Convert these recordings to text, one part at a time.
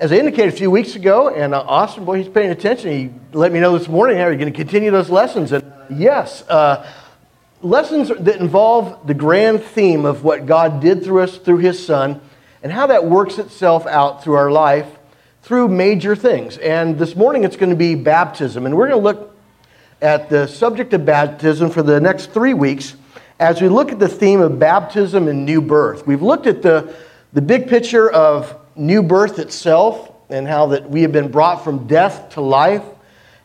As I indicated a few weeks ago, and uh, Austin, boy, he's paying attention. He let me know this morning, how are you going to continue those lessons? And yes, uh, lessons that involve the grand theme of what God did through us through his son and how that works itself out through our life through major things. And this morning it's going to be baptism. And we're going to look at the subject of baptism for the next three weeks as we look at the theme of baptism and new birth. We've looked at the, the big picture of new birth itself and how that we have been brought from death to life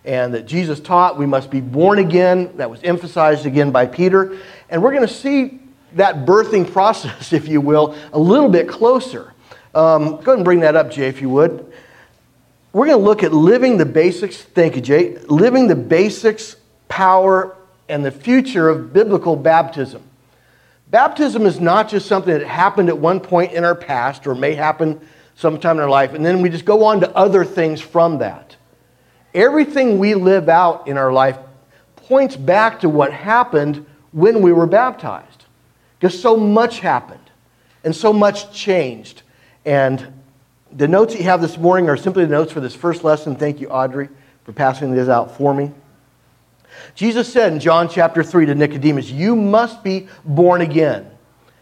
and that Jesus taught we must be born again. That was emphasized again by Peter. And we're going to see that birthing process, if you will, a little bit closer. Um, go ahead and bring that up, Jay, if you would. We're going to look at living the basics, thank you, Jay, living the basics, power, and the future of biblical baptism. Baptism is not just something that happened at one point in our past or may happen sometime in our life, and then we just go on to other things from that. Everything we live out in our life points back to what happened when we were baptized. Because so much happened and so much changed. And the notes that you have this morning are simply the notes for this first lesson. Thank you, Audrey, for passing this out for me. Jesus said in John chapter 3 to Nicodemus, You must be born again.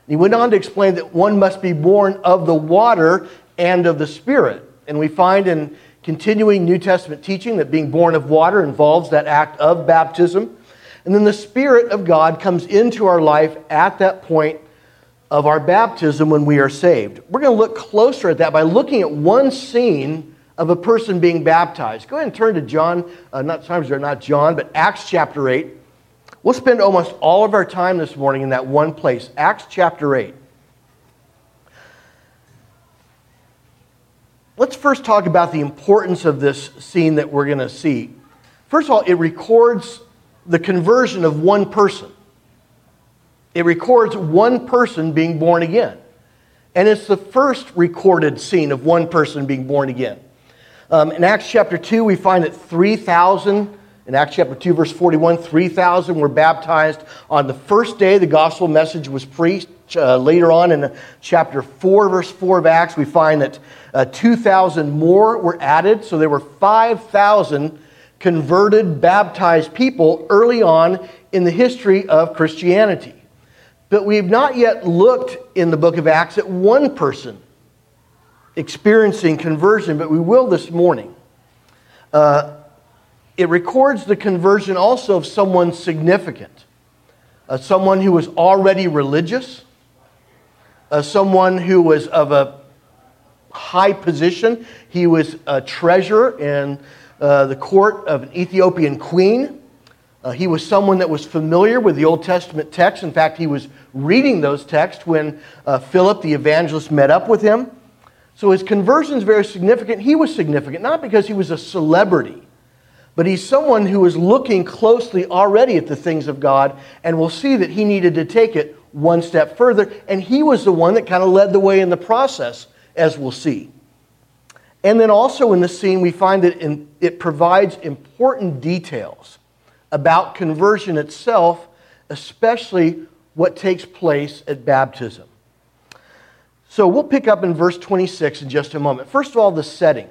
He went on to explain that one must be born of the water and of the Spirit. And we find in continuing New Testament teaching that being born of water involves that act of baptism. And then the Spirit of God comes into our life at that point of our baptism when we are saved. We're going to look closer at that by looking at one scene of a person being baptized. Go ahead and turn to John, uh, not times are not John, but Acts chapter 8. We'll spend almost all of our time this morning in that one place, Acts chapter 8. Let's first talk about the importance of this scene that we're going to see. First of all, it records the conversion of one person. It records one person being born again. And it's the first recorded scene of one person being born again. Um, in Acts chapter 2, we find that 3,000, in Acts chapter 2, verse 41, 3,000 were baptized on the first day the gospel message was preached. Uh, later on in chapter 4, verse 4 of Acts, we find that uh, 2,000 more were added. So there were 5,000 converted, baptized people early on in the history of Christianity. But we've not yet looked in the book of Acts at one person experiencing conversion, but we will this morning. Uh, it records the conversion also of someone significant, uh, someone who was already religious, uh, someone who was of a high position. He was a treasurer in uh, the court of an Ethiopian queen. Uh, he was someone that was familiar with the Old Testament text. In fact, he was reading those texts when uh, Philip the evangelist met up with him. So his conversion is very significant. He was significant, not because he was a celebrity, but he's someone who was looking closely already at the things of God and will see that he needed to take it one step further. And he was the one that kind of led the way in the process, as we'll see. And then also in the scene, we find that it provides important details about conversion itself, especially what takes place at baptism. So we'll pick up in verse 26 in just a moment. First of all, the setting.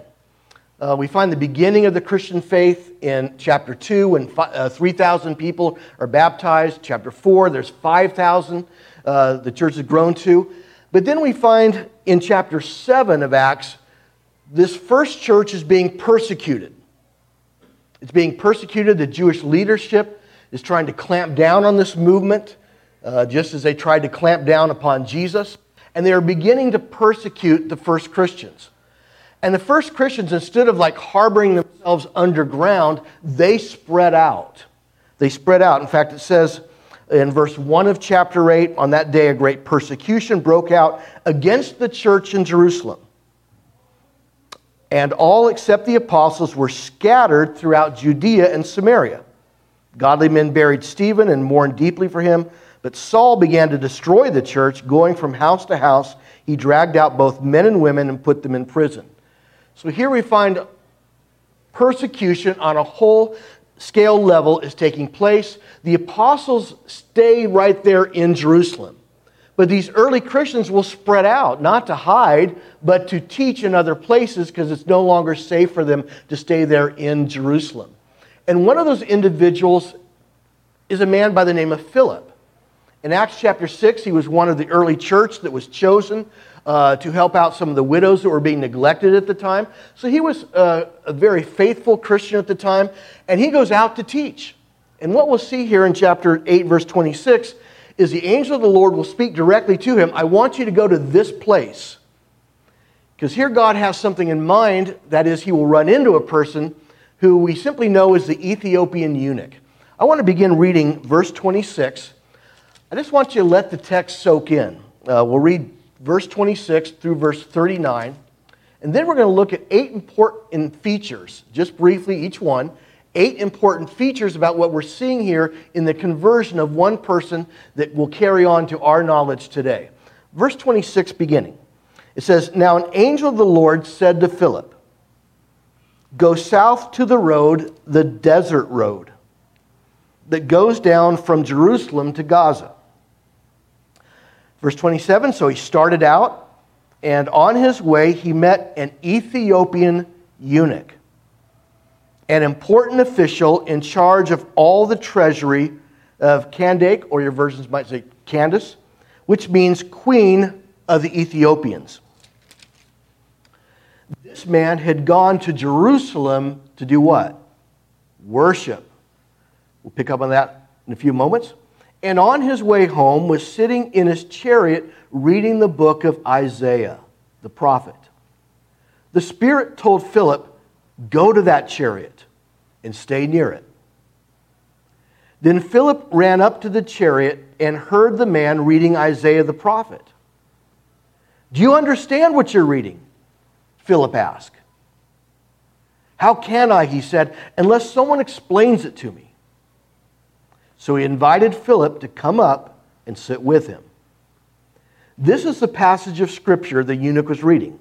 Uh, we find the beginning of the Christian faith in chapter 2 when uh, 3,000 people are baptized. Chapter 4, there's 5,000 uh, the church has grown to. But then we find in chapter 7 of Acts this first church is being persecuted. It's being persecuted. The Jewish leadership is trying to clamp down on this movement, uh, just as they tried to clamp down upon Jesus. And they are beginning to persecute the first Christians. And the first Christians, instead of like harboring themselves underground, they spread out. They spread out. In fact, it says in verse 1 of chapter 8 on that day, a great persecution broke out against the church in Jerusalem and all except the apostles were scattered throughout Judea and Samaria. Godly men buried Stephen and mourned deeply for him, but Saul began to destroy the church, going from house to house. He dragged out both men and women and put them in prison. So here we find persecution on a whole scale level is taking place. The apostles stay right there in Jerusalem. But these early Christians will spread out, not to hide, but to teach in other places because it's no longer safe for them to stay there in Jerusalem. And one of those individuals is a man by the name of Philip. In Acts chapter 6, he was one of the early church that was chosen uh, to help out some of the widows that were being neglected at the time. So he was uh, a very faithful Christian at the time, and he goes out to teach. And what we'll see here in chapter 8, verse 26, is the angel of the Lord will speak directly to him. I want you to go to this place. Because here God has something in mind, that is, he will run into a person who we simply know is the Ethiopian eunuch. I want to begin reading verse 26. I just want you to let the text soak in. Uh, we'll read verse 26 through verse 39. And then we're going to look at eight important features, just briefly each one, eight important features about what we're seeing here in the conversion of one person that will carry on to our knowledge today. Verse 26 beginning. It says, Now an angel of the Lord said to Philip, Go south to the road, the desert road, that goes down from Jerusalem to Gaza. Verse 27 So he started out, and on his way he met an Ethiopian eunuch, an important official in charge of all the treasury of Kandake, or your versions might say Candace, which means queen of the Ethiopians. This man had gone to Jerusalem to do what? Worship. We'll pick up on that in a few moments and on his way home was sitting in his chariot reading the book of Isaiah, the prophet. The Spirit told Philip, Go to that chariot and stay near it. Then Philip ran up to the chariot and heard the man reading Isaiah the prophet. Do you understand what you're reading? Philip asked. How can I, he said, unless someone explains it to me? So he invited Philip to come up and sit with him. This is the passage of Scripture the eunuch was reading.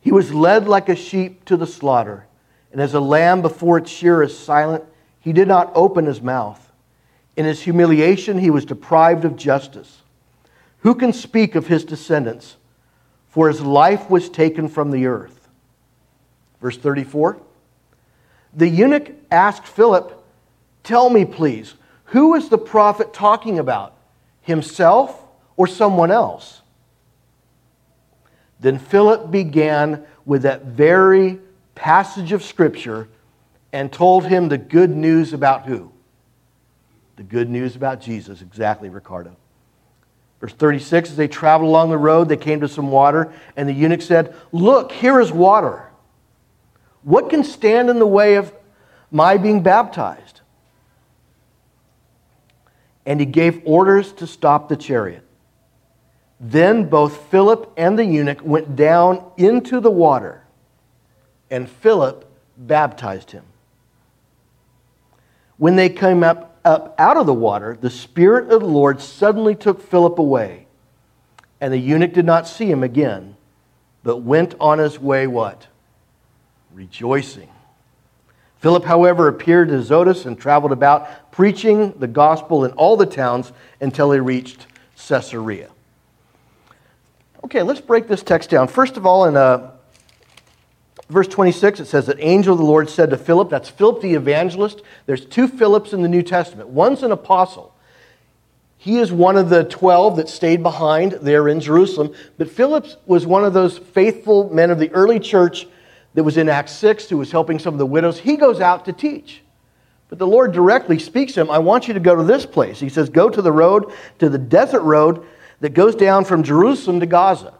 He was led like a sheep to the slaughter, and as a lamb before its shearer is silent, he did not open his mouth. In his humiliation, he was deprived of justice. Who can speak of his descendants? For his life was taken from the earth. Verse 34 The eunuch asked Philip, Tell me, please, who is the prophet talking about? Himself or someone else? Then Philip began with that very passage of Scripture and told him the good news about who? The good news about Jesus. Exactly, Ricardo. Verse 36 As they traveled along the road, they came to some water, and the eunuch said, Look, here is water. What can stand in the way of my being baptized? And he gave orders to stop the chariot. Then both Philip and the eunuch went down into the water, and Philip baptized him. When they came up, up out of the water, the Spirit of the Lord suddenly took Philip away, and the eunuch did not see him again, but went on his way what? Rejoicing. Philip, however, appeared to Azotus and traveled about, preaching the gospel in all the towns until he reached Caesarea. Okay, let's break this text down. First of all, in uh, verse 26, it says that angel of the Lord said to Philip, that's Philip the evangelist. There's two Philips in the New Testament. One's an apostle. He is one of the 12 that stayed behind there in Jerusalem. But Philip was one of those faithful men of the early church that was in Acts 6 who was helping some of the widows, he goes out to teach. But the Lord directly speaks to him, I want you to go to this place. He says, Go to the road, to the desert road that goes down from Jerusalem to Gaza.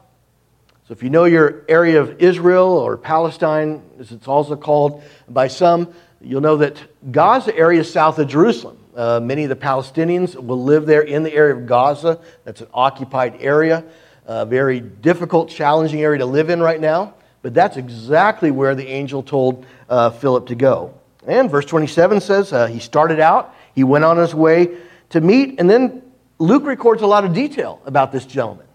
So if you know your area of Israel or Palestine, as it's also called by some, you'll know that Gaza area is south of Jerusalem. Uh, many of the Palestinians will live there in the area of Gaza. That's an occupied area, a very difficult, challenging area to live in right now. But that's exactly where the angel told uh, Philip to go. And verse 27 says uh, he started out, he went on his way to meet, and then Luke records a lot of detail about this gentleman.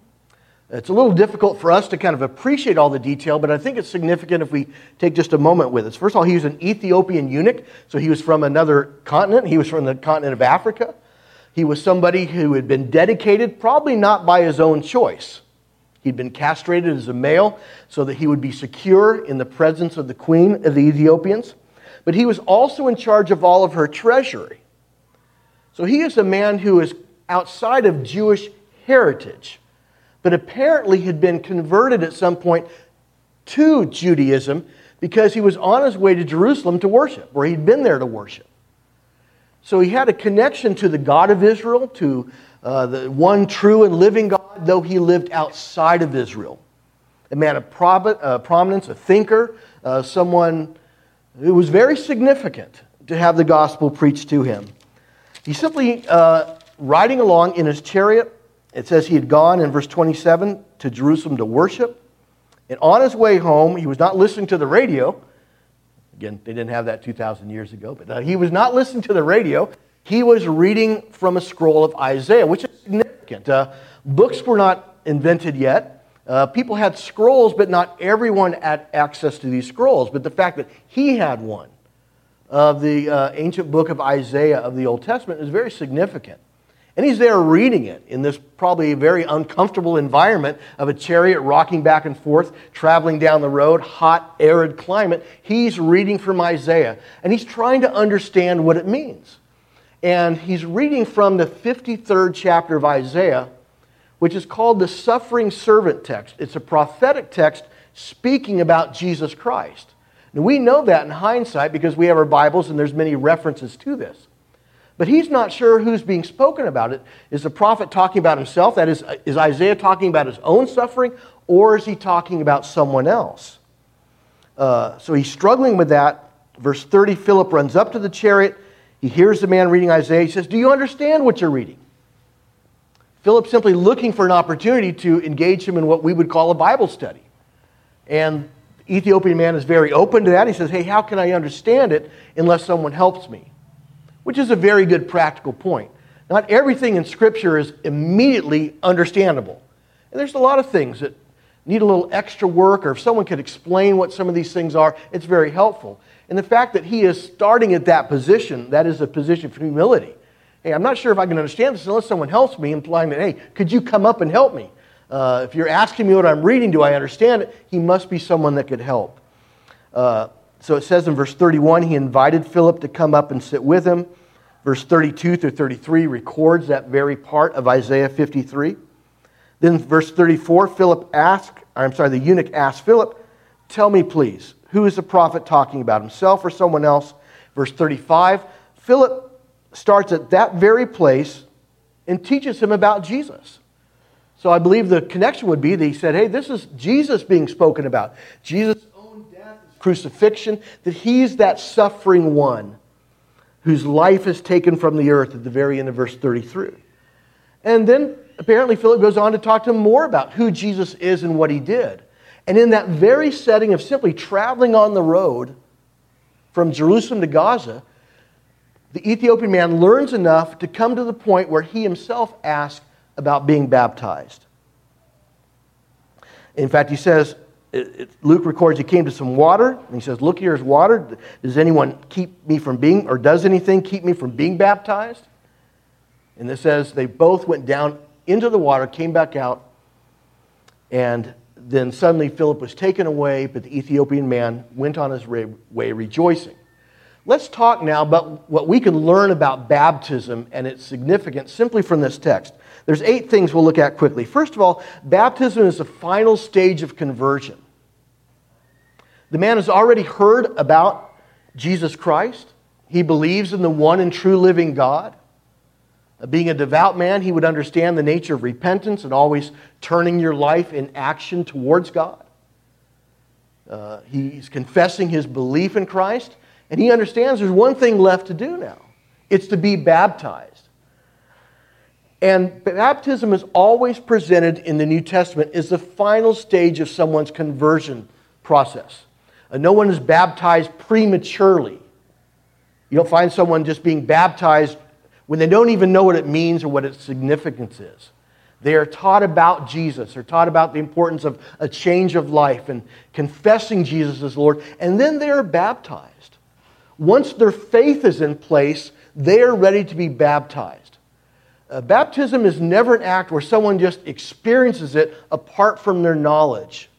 It's a little difficult for us to kind of appreciate all the detail, but I think it's significant if we take just a moment with us. First of all, he was an Ethiopian eunuch, so he was from another continent. He was from the continent of Africa. He was somebody who had been dedicated, probably not by his own choice. He'd been castrated as a male so that he would be secure in the presence of the queen of the Ethiopians. But he was also in charge of all of her treasury. So he is a man who is outside of Jewish heritage, but apparently had been converted at some point to Judaism because he was on his way to Jerusalem to worship, where he'd been there to worship. So he had a connection to the God of Israel, to uh, the one true and living God, though he lived outside of Israel. A man of uh, prominence, a thinker, uh, someone who was very significant to have the gospel preached to him. He's simply uh, riding along in his chariot. It says he had gone in verse 27 to Jerusalem to worship. And on his way home, he was not listening to the radio. Again, they didn't have that 2,000 years ago, but uh, he was not listening to the radio. He was reading from a scroll of Isaiah, which is significant. Uh, books were not invented yet. Uh, people had scrolls, but not everyone had access to these scrolls. But the fact that he had one of the uh, ancient book of Isaiah of the Old Testament is very significant. And he's there reading it in this probably very uncomfortable environment of a chariot rocking back and forth, traveling down the road, hot, arid climate. He's reading from Isaiah and he's trying to understand what it means. And he's reading from the 53rd chapter of Isaiah, which is called the suffering servant text. It's a prophetic text speaking about Jesus Christ. Now, we know that in hindsight because we have our Bibles and there's many references to this. But he's not sure who's being spoken about it. Is the prophet talking about himself? That is, is Isaiah talking about his own suffering, or is he talking about someone else? Uh, so he's struggling with that. Verse 30 Philip runs up to the chariot. He hears the man reading Isaiah. He says, Do you understand what you're reading? Philip simply looking for an opportunity to engage him in what we would call a Bible study. And the Ethiopian man is very open to that. He says, Hey, how can I understand it unless someone helps me? which is a very good practical point. Not everything in Scripture is immediately understandable. And there's a lot of things that need a little extra work, or if someone could explain what some of these things are, it's very helpful. And the fact that he is starting at that position, that is a position of humility. Hey, I'm not sure if I can understand this unless someone helps me, implying that, hey, could you come up and help me? Uh, if you're asking me what I'm reading, do I understand it? He must be someone that could help. Uh, so it says in verse 31, he invited Philip to come up and sit with him. Verse 32 through 33 records that very part of Isaiah 53. Then verse 34, Philip asked, I'm sorry, the eunuch asked Philip, Tell me, please, who is the prophet talking about, himself or someone else? Verse 35, Philip starts at that very place and teaches him about Jesus. So I believe the connection would be that he said, Hey, this is Jesus being spoken about. Jesus' own death, crucifixion, that he's that suffering one whose life is taken from the earth at the very end of verse 33. And then apparently Philip goes on to talk to him more about who Jesus is and what he did. And in that very setting of simply traveling on the road from Jerusalem to Gaza, the Ethiopian man learns enough to come to the point where he himself asks about being baptized. In fact, he says, Luke records he came to some water, and he says, Look, here's water. Does anyone keep me from being, or does anything keep me from being baptized? And it says they both went down into the water, came back out, and then suddenly Philip was taken away, but the Ethiopian man went on his way rejoicing. Let's talk now about what we can learn about baptism and its significance simply from this text. There's eight things we'll look at quickly. First of all, baptism is the final stage of conversion. The man has already heard about Jesus Christ. He believes in the one and true living God. Being a devout man, he would understand the nature of repentance and always turning your life in action towards God. Uh, he's confessing his belief in Christ, and he understands there's one thing left to do now it's to be baptized. And baptism is always presented in the New Testament as the final stage of someone's conversion process. Uh, no one is baptized prematurely. You don't find someone just being baptized when they don't even know what it means or what its significance is. They are taught about Jesus. They're taught about the importance of a change of life and confessing Jesus as Lord, and then they are baptized. Once their faith is in place, they are ready to be baptized. Uh, baptism is never an act where someone just experiences it apart from their knowledge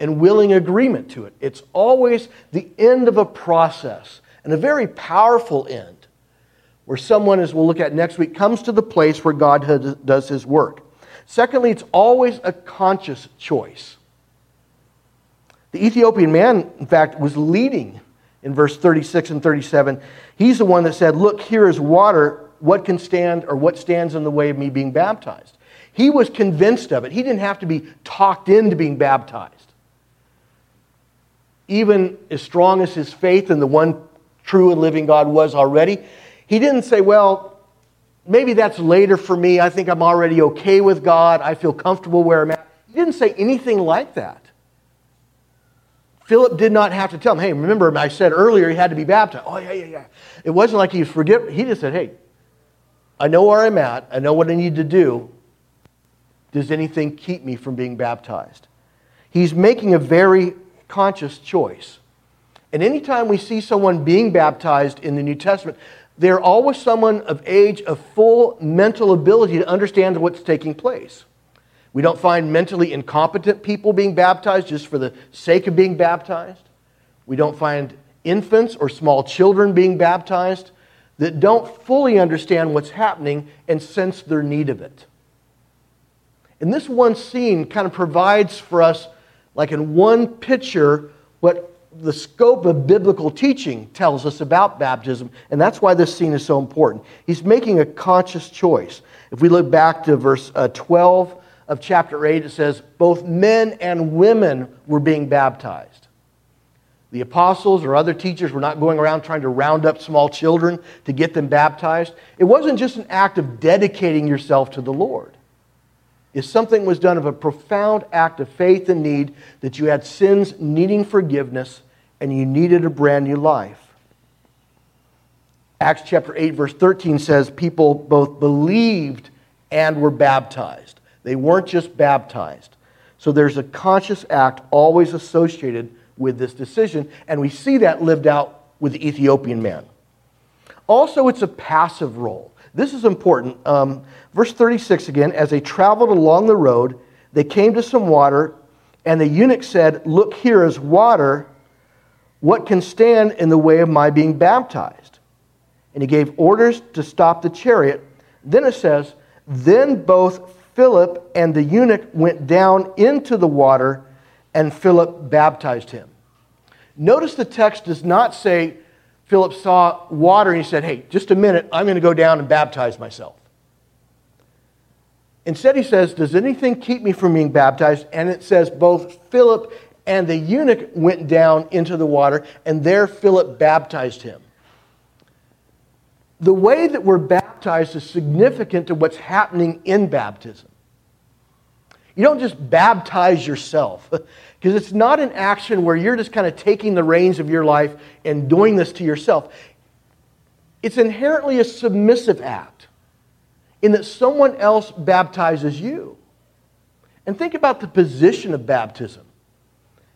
and willing agreement to it. It's always the end of a process and a very powerful end where someone, as we'll look at next week, comes to the place where God does his work. Secondly, it's always a conscious choice. The Ethiopian man, in fact, was leading in verse 36 and 37. He's the one that said, Look, here is water what can stand or what stands in the way of me being baptized. He was convinced of it. He didn't have to be talked into being baptized. Even as strong as his faith in the one true and living God was already, he didn't say, Well, maybe that's later for me. I think I'm already okay with God. I feel comfortable where I'm at. He didn't say anything like that. Philip did not have to tell him, hey, remember I said earlier he had to be baptized. Oh, yeah, yeah, yeah. It wasn't like he forget. He just said, hey, I know where I'm at. I know what I need to do. Does anything keep me from being baptized? He's making a very conscious choice. And anytime we see someone being baptized in the New Testament, they're always someone of age of full mental ability to understand what's taking place. We don't find mentally incompetent people being baptized just for the sake of being baptized. We don't find infants or small children being baptized that don't fully understand what's happening and sense their need of it. And this one scene kind of provides for us, like in one picture, what the scope of biblical teaching tells us about baptism, and that's why this scene is so important. He's making a conscious choice. If we look back to verse uh, 12 of chapter 8, it says, Both men and women were being baptized. The apostles or other teachers were not going around trying to round up small children to get them baptized. It wasn't just an act of dedicating yourself to the Lord. If something was done of a profound act of faith and need, that you had sins needing forgiveness and you needed a brand new life. Acts chapter 8, verse 13 says people both believed and were baptized. They weren't just baptized. So there's a conscious act always associated with this decision, and we see that lived out with the Ethiopian man. Also, it's a passive role. This is important. Um, verse 36 again, as they traveled along the road, they came to some water, and the eunuch said, Look, here is water. What can stand in the way of my being baptized? And he gave orders to stop the chariot. Then it says, Then both Philip and the eunuch went down into the water, and Philip baptized him. Notice the text does not say Philip saw water and he said, Hey, just a minute, I'm going to go down and baptize myself. Instead, he says, Does anything keep me from being baptized? And it says, Both Philip and the eunuch went down into the water, and there Philip baptized him. The way that we're baptized is significant to what's happening in baptism. You don't just baptize yourself. Because it's not an action where you're just kind of taking the reins of your life and doing this to yourself. It's inherently a submissive act in that someone else baptizes you. And think about the position of baptism.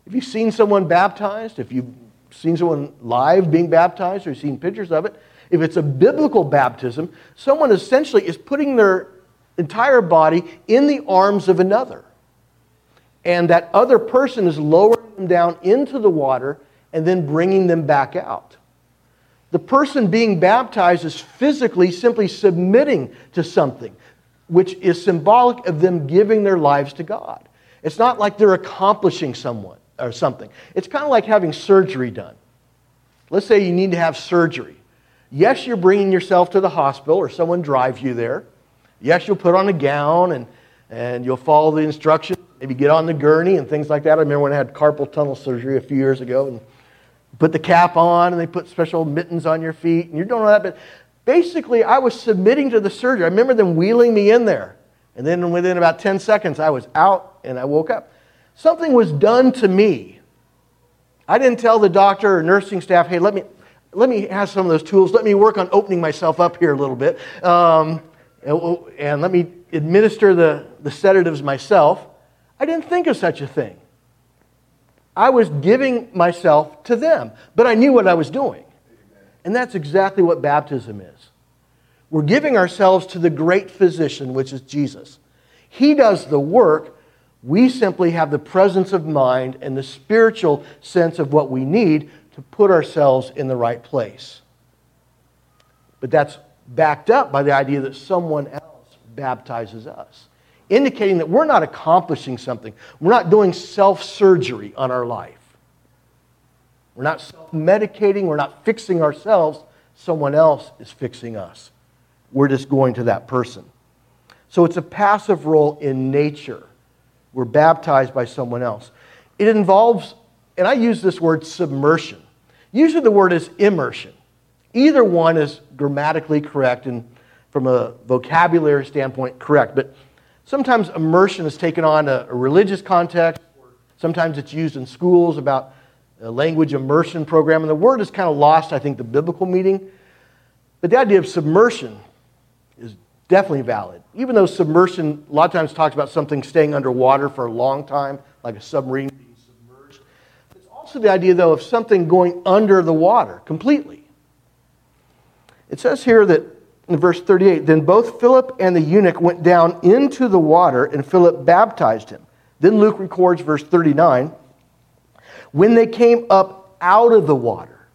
If you've seen someone baptized, if you've seen someone live being baptized or you've seen pictures of it, if it's a biblical baptism, someone essentially is putting their entire body in the arms of another and that other person is lowering them down into the water and then bringing them back out. The person being baptized is physically simply submitting to something, which is symbolic of them giving their lives to God. It's not like they're accomplishing someone or something. It's kind of like having surgery done. Let's say you need to have surgery. Yes, you're bringing yourself to the hospital or someone drives you there. Yes, you'll put on a gown and, and you'll follow the instructions maybe get on the gurney and things like that. I remember when I had carpal tunnel surgery a few years ago and put the cap on and they put special mittens on your feet and you're doing all that. But basically, I was submitting to the surgery. I remember them wheeling me in there. And then within about 10 seconds, I was out and I woke up. Something was done to me. I didn't tell the doctor or nursing staff, hey, let me, let me have some of those tools. Let me work on opening myself up here a little bit. Um, and, let me administer the, the sedatives myself. I didn't think of such a thing. I was giving myself to them, but I knew what I was doing. And that's exactly what baptism is. We're giving ourselves to the great physician, which is Jesus. He does the work. We simply have the presence of mind and the spiritual sense of what we need to put ourselves in the right place. But that's backed up by the idea that someone else baptizes us, indicating that we're not accomplishing something. We're not doing self surgery on our life. We're not self medicating. We're not fixing ourselves. Someone else is fixing us. We're just going to that person. So it's a passive role in nature. We're baptized by someone else. It involves, and I use this word submersion. Usually the word is immersion. Either one is grammatically correct and from a vocabulary standpoint correct, but sometimes immersion is taken on a, a religious context. Sometimes it's used in schools about a language immersion program, and the word is kind of lost, I think, the biblical meaning. But the idea of submersion is definitely valid. Even though submersion a lot of times talks about something staying underwater for a long time, like a submarine being submerged. It's also the idea, though, of something going under the water completely. It says here that in verse 38 then both Philip and the eunuch went down into the water, and Philip baptized him. Then Luke records verse 39 when they came up out of the water.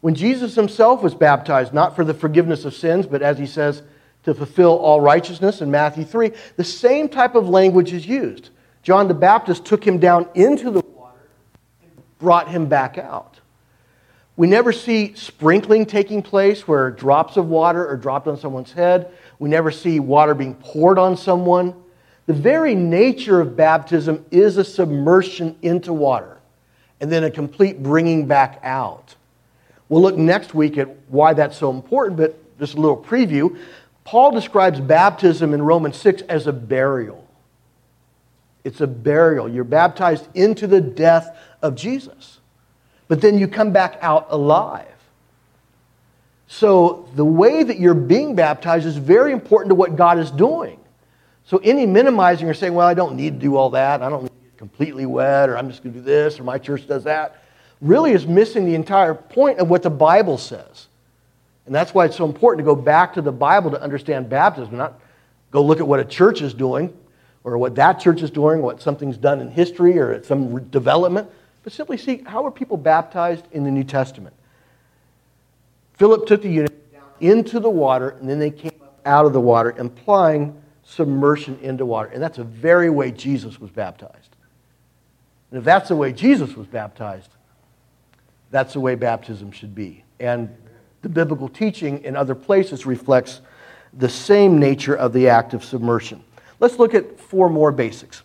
When Jesus himself was baptized, not for the forgiveness of sins, but as he says, to fulfill all righteousness in Matthew 3, the same type of language is used. John the Baptist took him down into the water and brought him back out. We never see sprinkling taking place where drops of water are dropped on someone's head. We never see water being poured on someone. The very nature of baptism is a submersion into water and then a complete bringing back out. We'll look next week at why that's so important, but just a little preview. Paul describes baptism in Romans 6 as a burial. It's a burial. You're baptized into the death of Jesus but then you come back out alive. So the way that you're being baptized is very important to what God is doing. So any minimizing or saying, well, I don't need to do all that, I don't need to get completely wet, or I'm just going to do this, or my church does that, really is missing the entire point of what the Bible says. And that's why it's so important to go back to the Bible to understand baptism, not go look at what a church is doing, or what that church is doing, what something's done in history or some development but simply see how were people baptized in the New Testament. Philip took the eunuch into the water, and then they came up out of the water, implying submersion into water. And that's the very way Jesus was baptized. And if that's the way Jesus was baptized, that's the way baptism should be. And the biblical teaching in other places reflects the same nature of the act of submersion. Let's look at four more basics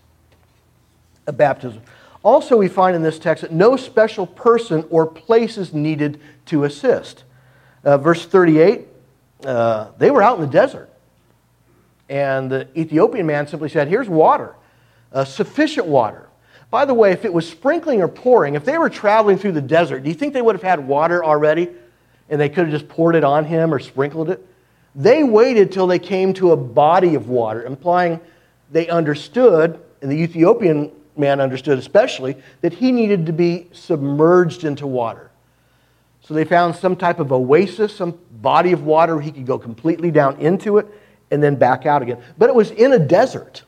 of baptism. Also, we find in this text that no special person or place is needed to assist. Uh, verse 38 uh, they were out in the desert. And the Ethiopian man simply said, Here's water, uh, sufficient water. By the way, if it was sprinkling or pouring, if they were traveling through the desert, do you think they would have had water already and they could have just poured it on him or sprinkled it? They waited till they came to a body of water, implying they understood, and the Ethiopian man understood especially, that he needed to be submerged into water. So they found some type of oasis, some body of water he could go completely down into it and then back out again. But it was in a desert.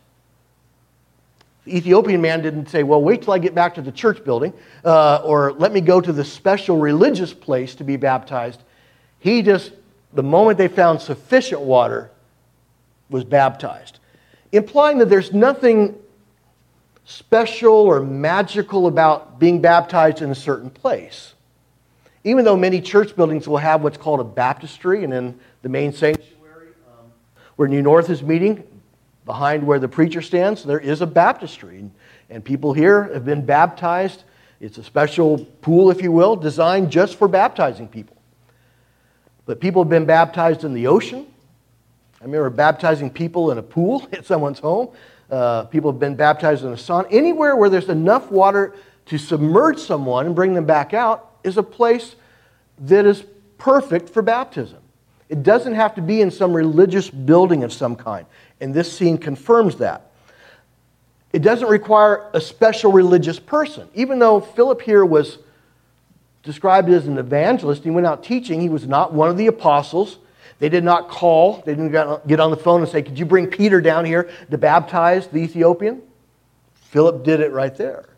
The Ethiopian man didn't say, Well, wait till I get back to the church building, uh, or let me go to the special religious place to be baptized. He just, the moment they found sufficient water, was baptized, implying that there's nothing special or magical about being baptized in a certain place. Even though many church buildings will have what's called a baptistry, and in the main sanctuary um, where New North is meeting, behind where the preacher stands, there is a baptistry. And, and people here have been baptized. It's a special pool, if you will, designed just for baptizing people. But people have been baptized in the ocean. I remember baptizing people in a pool at someone's home. Uh, people have been baptized in the sun. Anywhere where there's enough water to submerge someone and bring them back out is a place that is perfect for baptism. It doesn't have to be in some religious building of some kind. And this scene confirms that. It doesn't require a special religious person. Even though Philip here was described as an evangelist, he went out teaching, he was not one of the apostles. They did not call, they didn't get on the phone and say, Could you bring Peter down here to baptize the Ethiopian? Philip did it right there.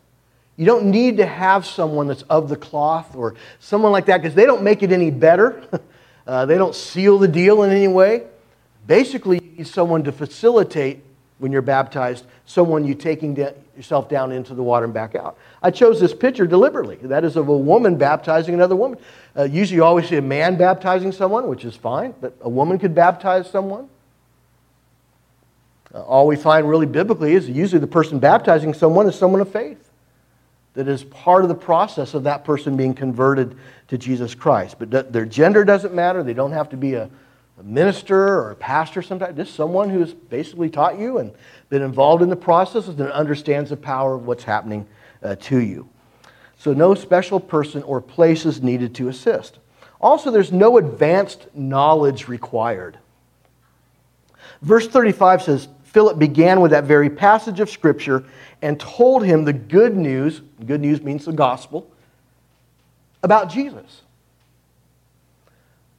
You don't need to have someone that's of the cloth or someone like that because they don't make it any better. uh, they don't seal the deal in any way. Basically, you need someone to facilitate when you're baptized, someone you taking yourself down into the water and back out. I chose this picture deliberately. That is of a woman baptizing another woman. Uh, usually, you always see a man baptizing someone, which is fine, but a woman could baptize someone. Uh, all we find really biblically is usually the person baptizing someone is someone of faith that is part of the process of that person being converted to Jesus Christ. But their gender doesn't matter. They don't have to be a, a minister or a pastor sometimes, just someone who's basically taught you and been involved in the process and understands the power of what's happening uh, to you. So, no special person or place is needed to assist. Also, there's no advanced knowledge required. Verse 35 says, Philip began with that very passage of Scripture and told him the good news, good news means the gospel, about Jesus.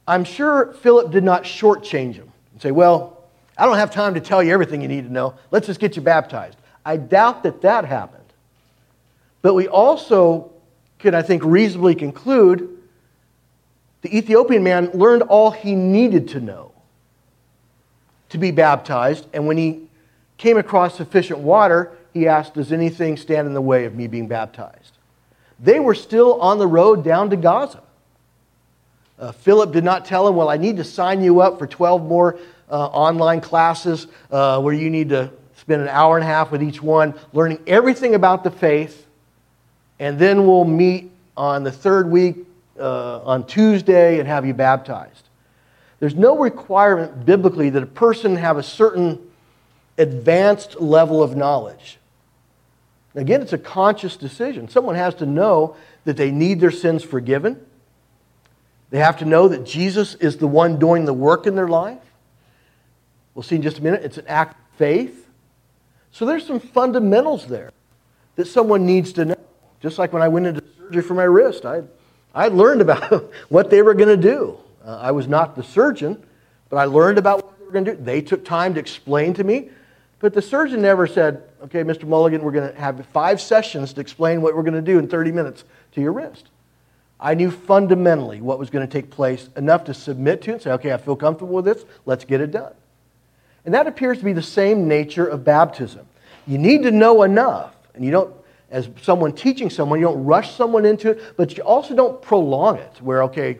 I'm sure Philip did not shortchange him and say, Well, I don't have time to tell you everything you need to know. Let's just get you baptized. I doubt that that happened. But we also could, I think, reasonably conclude the Ethiopian man learned all he needed to know to be baptized. And when he came across sufficient water, he asked, Does anything stand in the way of me being baptized? They were still on the road down to Gaza. Uh, Philip did not tell him, Well, I need to sign you up for 12 more uh, online classes uh, where you need to spend an hour and a half with each one, learning everything about the faith, and then we'll meet on the third week uh, on Tuesday and have you baptized. There's no requirement biblically that a person have a certain advanced level of knowledge. Again, it's a conscious decision. Someone has to know that they need their sins forgiven. They have to know that Jesus is the one doing the work in their life. We'll see in just a minute. It's an act of faith. So there's some fundamentals there that someone needs to know. Just like when I went into surgery for my wrist, I, I learned about what they were going to do. Uh, I was not the surgeon, but I learned about what they were going to do. They took time to explain to me, but the surgeon never said, okay, Mr. Mulligan, we're going to have five sessions to explain what we're going to do in 30 minutes to your wrist. I knew fundamentally what was going to take place enough to submit to and say, okay, I feel comfortable with this, let's get it done. And that appears to be the same nature of baptism. You need to know enough, and you don't, as someone teaching someone, you don't rush someone into it, but you also don't prolong it, where, okay,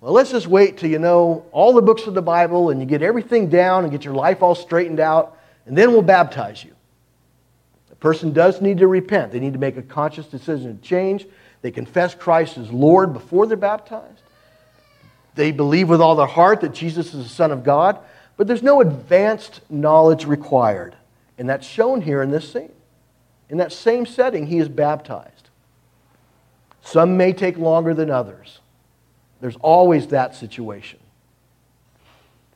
well, let's just wait till you know all the books of the Bible and you get everything down and get your life all straightened out, and then we'll baptize you. The person does need to repent. They need to make a conscious decision to change. They confess Christ as Lord before they're baptized. They believe with all their heart that Jesus is the Son of God, but there's no advanced knowledge required. And that's shown here in this scene. In that same setting, he is baptized. Some may take longer than others. There's always that situation.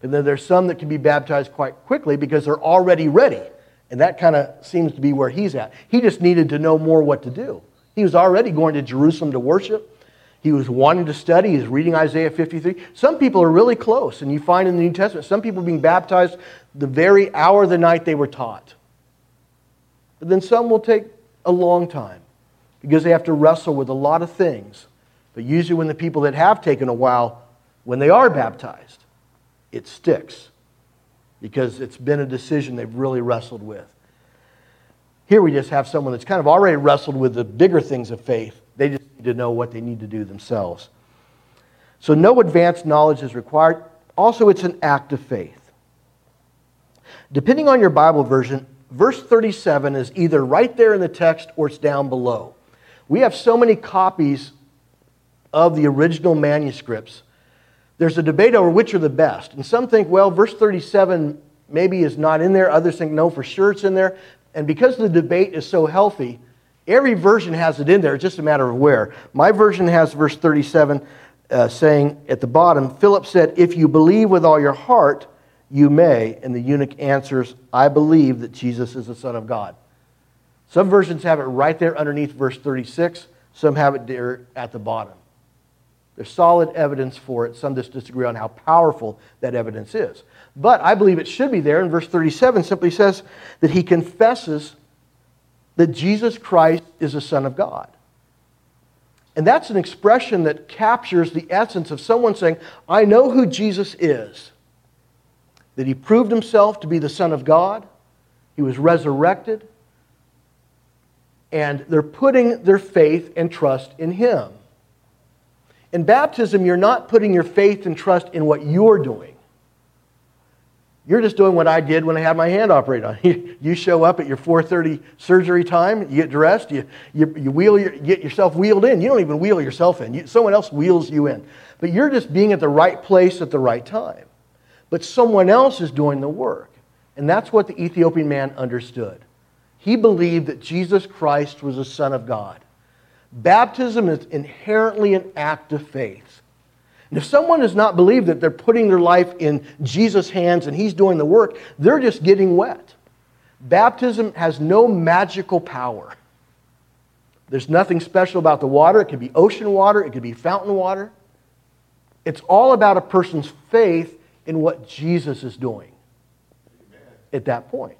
And then there's some that can be baptized quite quickly because they're already ready. And that kind of seems to be where he's at. He just needed to know more what to do. He was already going to Jerusalem to worship. He was wanting to study. He's reading Isaiah 53. Some people are really close, and you find in the New Testament some people being baptized the very hour of the night they were taught. But then some will take a long time because they have to wrestle with a lot of things but usually, when the people that have taken a while, when they are baptized, it sticks because it's been a decision they've really wrestled with. Here we just have someone that's kind of already wrestled with the bigger things of faith. They just need to know what they need to do themselves. So, no advanced knowledge is required. Also, it's an act of faith. Depending on your Bible version, verse 37 is either right there in the text or it's down below. We have so many copies of the original manuscripts, there's a debate over which are the best. And some think, well, verse 37 maybe is not in there. Others think, no, for sure it's in there. And because the debate is so healthy, every version has it in there. It's just a matter of where. My version has verse 37 uh, saying at the bottom, Philip said, If you believe with all your heart, you may. And the eunuch answers, I believe that Jesus is the Son of God. Some versions have it right there underneath verse 36, some have it there at the bottom. There's solid evidence for it. Some just disagree on how powerful that evidence is. But I believe it should be there. And verse 37 simply says that he confesses that Jesus Christ is the Son of God. And that's an expression that captures the essence of someone saying, I know who Jesus is. That he proved himself to be the Son of God, he was resurrected, and they're putting their faith and trust in him. In baptism, you're not putting your faith and trust in what you're doing. You're just doing what I did when I had my hand operated on. You show up at your 4:30 surgery time. You get dressed. You, you, you wheel your, get yourself wheeled in. You don't even wheel yourself in. You, someone else wheels you in. But you're just being at the right place at the right time. But someone else is doing the work, and that's what the Ethiopian man understood. He believed that Jesus Christ was the Son of God. Baptism is inherently an act of faith. And if someone does not believe that they're putting their life in Jesus' hands and he's doing the work, they're just getting wet. Baptism has no magical power. There's nothing special about the water. It could be ocean water, it could be fountain water. It's all about a person's faith in what Jesus is doing Amen. at that point.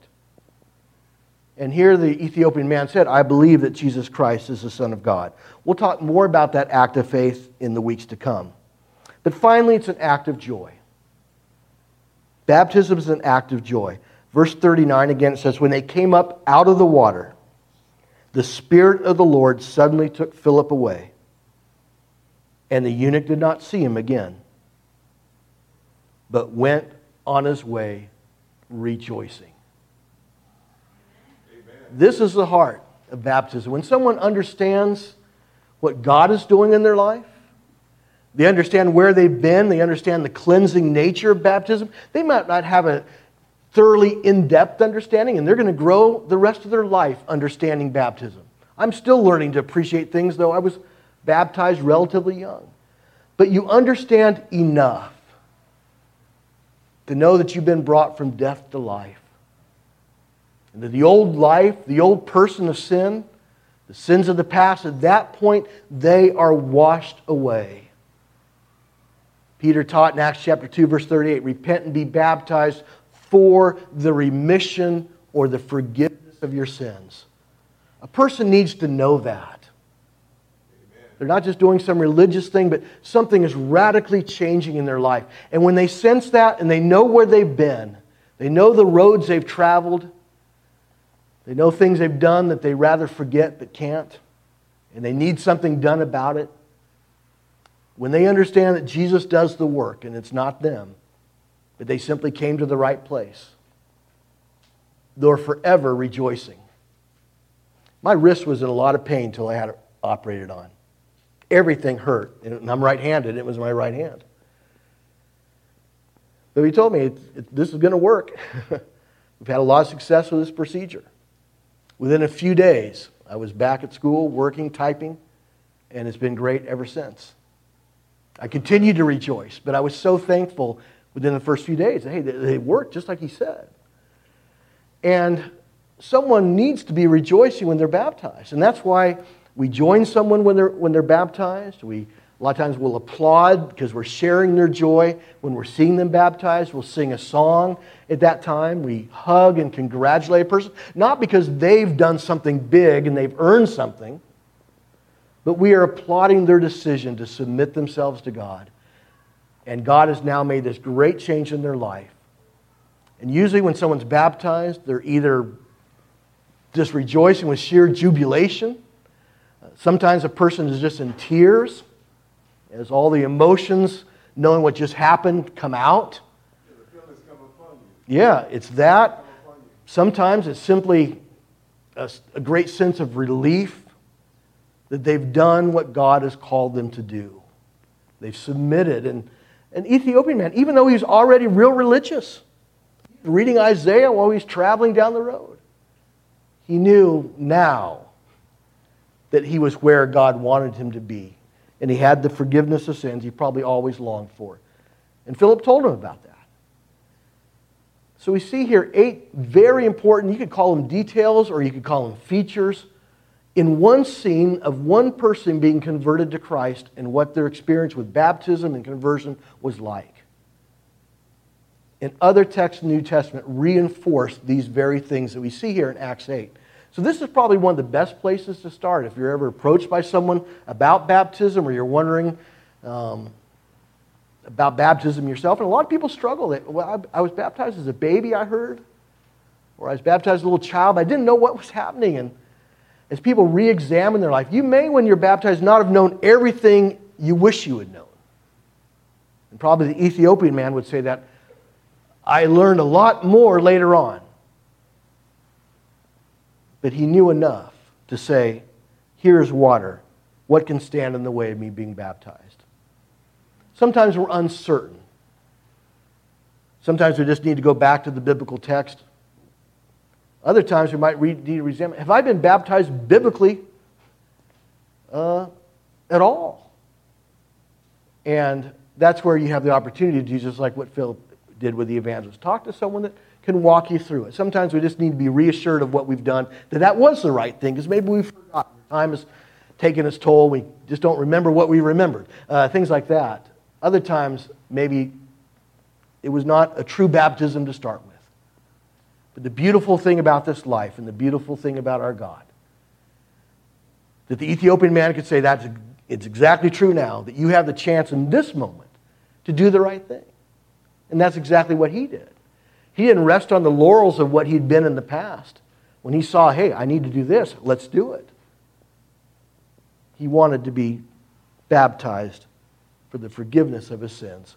And here the Ethiopian man said, I believe that Jesus Christ is the Son of God. We'll talk more about that act of faith in the weeks to come. But finally, it's an act of joy. Baptism is an act of joy. Verse 39 again it says, When they came up out of the water, the Spirit of the Lord suddenly took Philip away, and the eunuch did not see him again, but went on his way rejoicing. This is the heart of baptism. When someone understands what God is doing in their life, they understand where they've been, they understand the cleansing nature of baptism, they might not have a thoroughly in depth understanding, and they're going to grow the rest of their life understanding baptism. I'm still learning to appreciate things, though I was baptized relatively young. But you understand enough to know that you've been brought from death to life and that the old life, the old person of sin, the sins of the past, at that point, they are washed away. Peter taught in Acts chapter 2, verse 38 repent and be baptized for the remission or the forgiveness of your sins. A person needs to know that. They're not just doing some religious thing, but something is radically changing in their life. And when they sense that and they know where they've been, they know the roads they've traveled, they know things they've done that they rather forget but can't, and they need something done about it. When they understand that Jesus does the work and it's not them, but they simply came to the right place, they're forever rejoicing. My wrist was in a lot of pain until I had it operated on. Everything hurt, and I'm right handed, it was my right hand. But he told me this is going to work. We've had a lot of success with this procedure. Within a few days, I was back at school, working, typing, and it's been great ever since. I continued to rejoice, but I was so thankful within the first few days. Hey, they worked just like he said. And someone needs to be rejoicing when they're baptized. And that's why we join someone when they're, when they're baptized. We a lot of times we'll applaud because we're sharing their joy. When we're seeing them baptized, we'll sing a song at that time. We hug and congratulate a person, not because they've done something big and they've earned something, but we are applauding their decision to submit themselves to God. And God has now made this great change in their life. And usually, when someone's baptized, they're either just rejoicing with sheer jubilation. Sometimes a person is just in tears as all the emotions, knowing what just happened, come out. Yeah, it's that. Sometimes it's simply a, a great sense of relief that they've done what God has called them to do. They've submitted. And an Ethiopian man, even though he's already real religious, reading Isaiah while he's traveling down the road, he knew now that he was where God wanted him to be and he had the forgiveness of sins he probably always longed for. And Philip told him about that. So we see here eight very important, you could call them details or you could call them features in one scene of one person being converted to Christ and what their experience with baptism and conversion was like. And other texts in the New Testament reinforce these very things that we see here in Acts 8. So, this is probably one of the best places to start if you're ever approached by someone about baptism or you're wondering um, about baptism yourself. And a lot of people struggle. Well, I, I was baptized as a baby, I heard, or I was baptized as a little child, I didn't know what was happening. And as people re examine their life, you may, when you're baptized, not have known everything you wish you had known. And probably the Ethiopian man would say that I learned a lot more later on. But he knew enough to say, Here's water. What can stand in the way of me being baptized? Sometimes we're uncertain. Sometimes we just need to go back to the biblical text. Other times we might need to examine have I been baptized biblically uh, at all? And that's where you have the opportunity to do just like what Philip did with the evangelist. Talk to someone that can walk you through it. Sometimes we just need to be reassured of what we've done, that that was the right thing, because maybe we've forgotten. Time has taken its toll. We just don't remember what we remembered. Uh, things like that. Other times, maybe it was not a true baptism to start with. But the beautiful thing about this life and the beautiful thing about our God, that the Ethiopian man could say that's it's exactly true now, that you have the chance in this moment to do the right thing. And that's exactly what he did. He didn't rest on the laurels of what he'd been in the past. When he saw, hey, I need to do this, let's do it. He wanted to be baptized for the forgiveness of his sins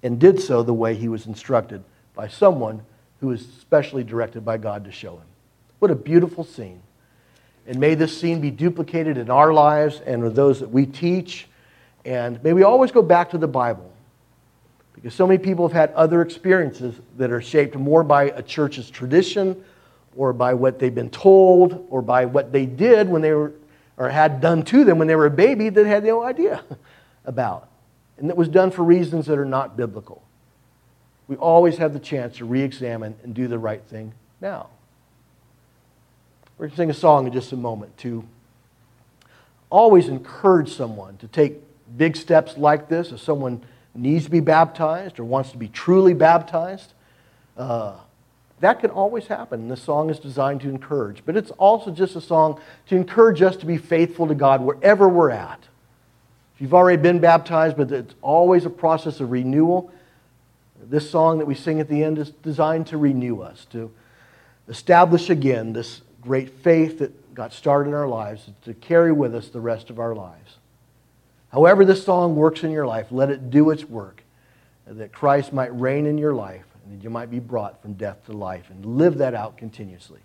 and did so the way he was instructed by someone who was specially directed by God to show him. What a beautiful scene. And may this scene be duplicated in our lives and with those that we teach. And may we always go back to the Bible because so many people have had other experiences that are shaped more by a church's tradition or by what they've been told or by what they did when they were or had done to them when they were a baby that had no idea about. And that was done for reasons that are not biblical. We always have the chance to re examine and do the right thing now. We're going to sing a song in just a moment to always encourage someone to take big steps like this if someone needs to be baptized or wants to be truly baptized. Uh, that can always happen. The song is designed to encourage, but it's also just a song to encourage us to be faithful to God wherever we're at. If you've already been baptized, but it's always a process of renewal, this song that we sing at the end is designed to renew us, to establish again this great faith that got started in our lives, to carry with us the rest of our lives. However, this song works in your life, let it do its work, that Christ might reign in your life and that you might be brought from death to life and live that out continuously.